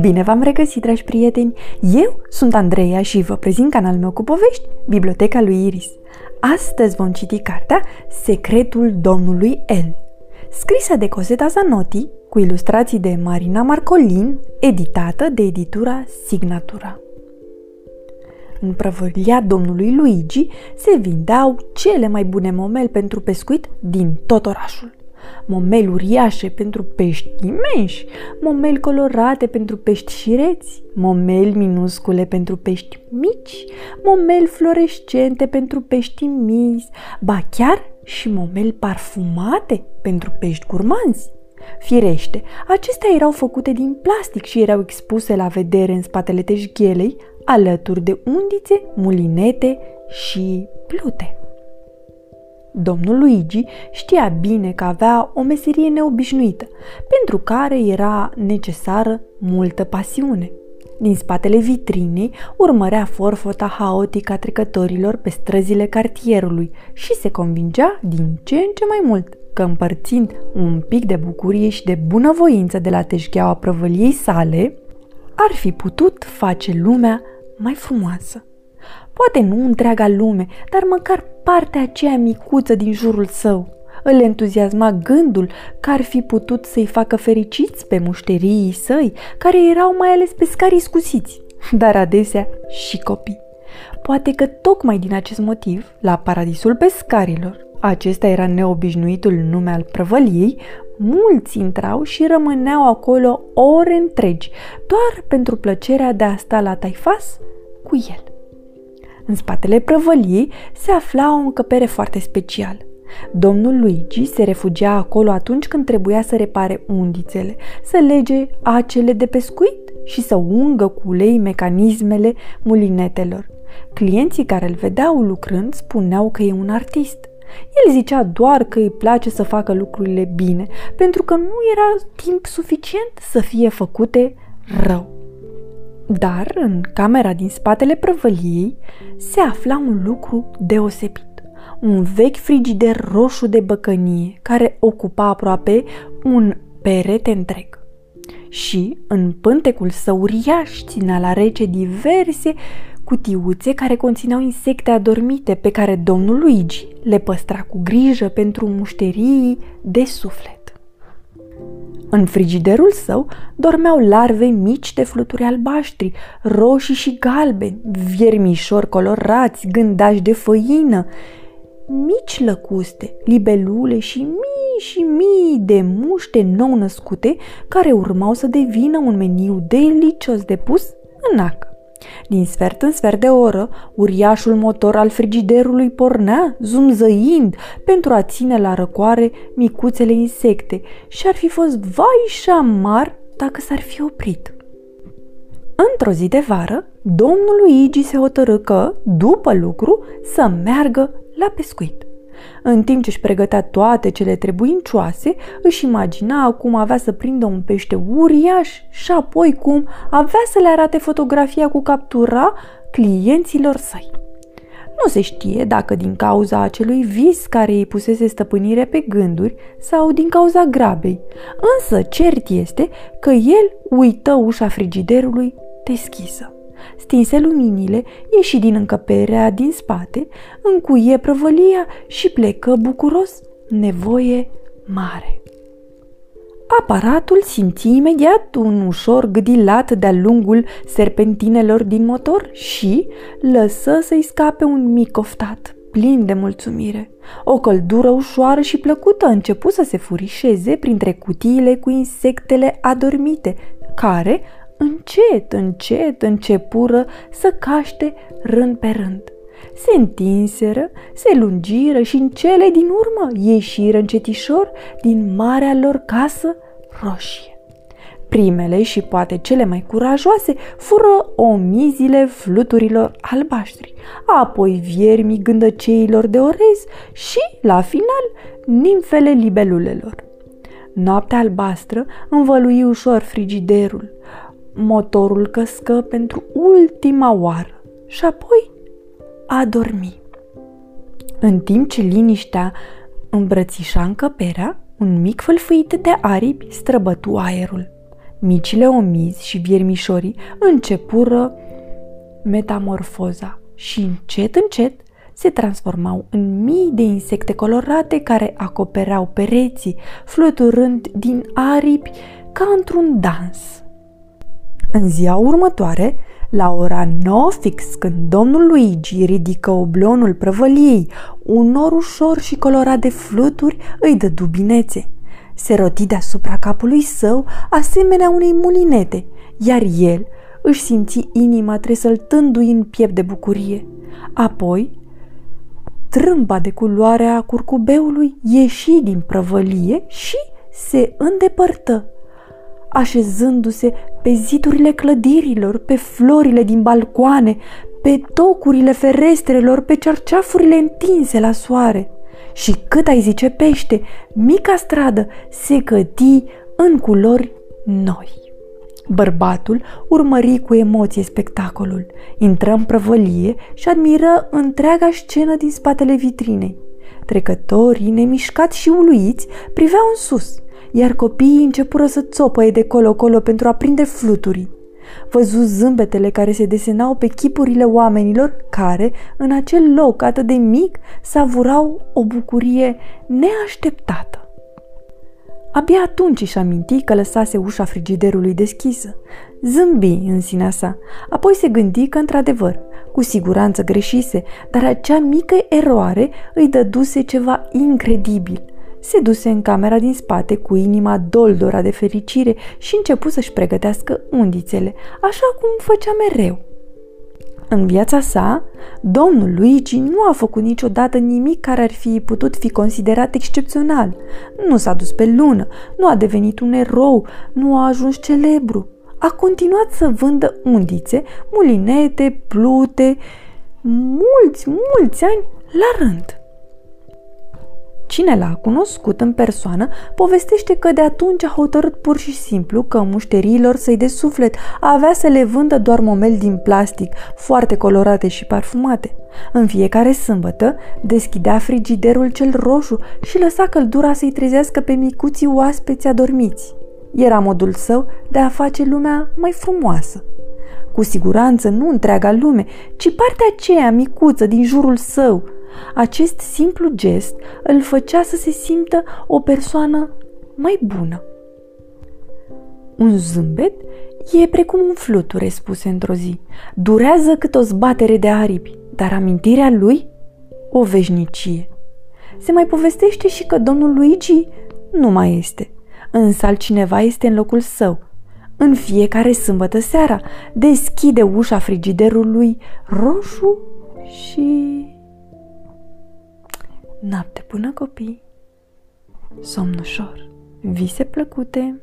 Bine v-am regăsit, dragi prieteni! Eu sunt Andreea și vă prezint canalul meu cu povești, Biblioteca lui Iris. Astăzi vom citi cartea Secretul Domnului El, scrisă de Coseta Zanotti, cu ilustrații de Marina Marcolin, editată de editura Signatura. În prăvălia domnului Luigi se vindeau cele mai bune momeli pentru pescuit din tot orașul momeli uriașe pentru pești imensi, momeli colorate pentru pești șireți, momeli minuscule pentru pești mici, momeli fluorescente pentru pești mici, ba chiar și momeli parfumate pentru pești curmanzi. Firește, acestea erau făcute din plastic și erau expuse la vedere în spatele teșghelei, alături de undițe, mulinete și plute. Domnul Luigi știa bine că avea o meserie neobișnuită, pentru care era necesară multă pasiune. Din spatele vitrinei urmărea forfota haotică a trecătorilor pe străzile cartierului și se convingea din ce în ce mai mult că împărțind un pic de bucurie și de bunăvoință de la teșgheaua prăvăliei sale, ar fi putut face lumea mai frumoasă. Poate nu întreaga lume, dar măcar partea aceea micuță din jurul său. Îl entuziasma gândul că ar fi putut să-i facă fericiți pe mușterii săi, care erau mai ales pescari scusiți, dar adesea și copii. Poate că tocmai din acest motiv, la paradisul pescarilor, acesta era neobișnuitul nume al prăvăliei, mulți intrau și rămâneau acolo ore întregi, doar pentru plăcerea de a sta la taifas cu el. În spatele prăvăliei se afla o încăpere foarte specială. Domnul Luigi se refugia acolo atunci când trebuia să repare undițele, să lege acele de pescuit și să ungă cu ulei mecanismele mulinetelor. Clienții care îl vedeau lucrând spuneau că e un artist. El zicea doar că îi place să facă lucrurile bine, pentru că nu era timp suficient să fie făcute rău. Dar în camera din spatele prăvăliei se afla un lucru deosebit. Un vechi frigider roșu de băcănie care ocupa aproape un perete întreg. Și în pântecul său uriaș ținea la rece diverse cutiuțe care conțineau insecte adormite pe care domnul Luigi le păstra cu grijă pentru mușterii de suflet. În frigiderul său dormeau larve mici de fluturi albaștri, roșii și galbeni, viermișori colorați, gândași de făină, mici lăcuste, libelule și mii și mii de muște nou născute care urmau să devină un meniu delicios de pus în ac. Din sfert în sfert de oră, uriașul motor al frigiderului pornea, zumzăind, pentru a ține la răcoare micuțele insecte și ar fi fost vai și amar dacă s-ar fi oprit. Într-o zi de vară, domnul Luigi se hotărâ că, după lucru, să meargă la pescuit. În timp ce își pregătea toate cele trebuincioase, își imagina cum avea să prindă un pește uriaș și apoi cum avea să le arate fotografia cu captura clienților săi. Nu se știe dacă din cauza acelui vis care îi pusese stăpânire pe gânduri sau din cauza grabei, însă cert este că el uită ușa frigiderului deschisă stinse luminile, ieși din încăperea din spate, încuie prăvălia și plecă bucuros, nevoie mare. Aparatul simți imediat un ușor gâdilat de-a lungul serpentinelor din motor și lăsă să-i scape un mic oftat, plin de mulțumire. O căldură ușoară și plăcută începu să se furișeze printre cutiile cu insectele adormite, care încet, încet începură să caște rând pe rând. Se întinseră, se lungiră și în cele din urmă ieșiră încetișor din marea lor casă roșie. Primele și poate cele mai curajoase fură omizile fluturilor albaștri, apoi viermii gândăceilor de orez și, la final, nimfele libelulelor. Noaptea albastră învălui ușor frigiderul, motorul căscă pentru ultima oară și apoi a dormi. În timp ce liniștea îmbrățișa încăperea, Un mic fâlfâit de aripi străbătu aerul. Micile omizi și viermișorii începură metamorfoza și încet, încet se transformau în mii de insecte colorate care acopereau pereții, fluturând din aripi ca într-un dans. În ziua următoare, la ora 9 fix, când domnul Luigi ridică oblonul prăvăliei, un nor ușor și colorat de fluturi îi dă dubinețe. Se roti deasupra capului său, asemenea unei mulinete, iar el își simți inima tresăltându-i în piept de bucurie. Apoi, trâmba de culoare a curcubeului ieși din prăvălie și se îndepărtă, așezându-se pe zidurile clădirilor, pe florile din balcoane, pe tocurile ferestrelor, pe cerceafurile întinse la soare. Și cât ai zice pește, mica stradă se căti în culori noi. Bărbatul urmări cu emoție spectacolul, intră în prăvălie și admiră întreaga scenă din spatele vitrinei. Trecătorii, nemișcați și uluiți, priveau în sus, iar copiii începură să țopăie de colo-colo pentru a prinde fluturii. Văzu zâmbetele care se desenau pe chipurile oamenilor care, în acel loc atât de mic, savurau o bucurie neașteptată. Abia atunci își aminti că lăsase ușa frigiderului deschisă. Zâmbi în sinea sa, apoi se gândi că, într-adevăr, cu siguranță greșise, dar acea mică eroare îi dăduse ceva incredibil. Se duse în camera din spate cu inima doldora de fericire și începu să-și pregătească undițele, așa cum făcea mereu. În viața sa, domnul Luigi nu a făcut niciodată nimic care ar fi putut fi considerat excepțional. Nu s-a dus pe lună, nu a devenit un erou, nu a ajuns celebru. A continuat să vândă undițe, mulinete, plute, mulți, mulți ani la rând. Cine l-a cunoscut în persoană povestește că de atunci a hotărât pur și simplu că mușteriilor să-i de suflet avea să le vândă doar momeli din plastic, foarte colorate și parfumate. În fiecare sâmbătă deschidea frigiderul cel roșu și lăsa căldura să-i trezească pe micuții oaspeți adormiți. Era modul său de a face lumea mai frumoasă. Cu siguranță nu întreaga lume, ci partea aceea micuță din jurul său, acest simplu gest îl făcea să se simtă o persoană mai bună. Un zâmbet e precum un fluture, spuse într-o zi. Durează cât o zbatere de aripi, dar amintirea lui o veșnicie. Se mai povestește și că domnul Luigi nu mai este, însă altcineva este în locul său. În fiecare sâmbătă seara deschide ușa frigiderului roșu și Noapte bună copii, somn ușor, vise plăcute.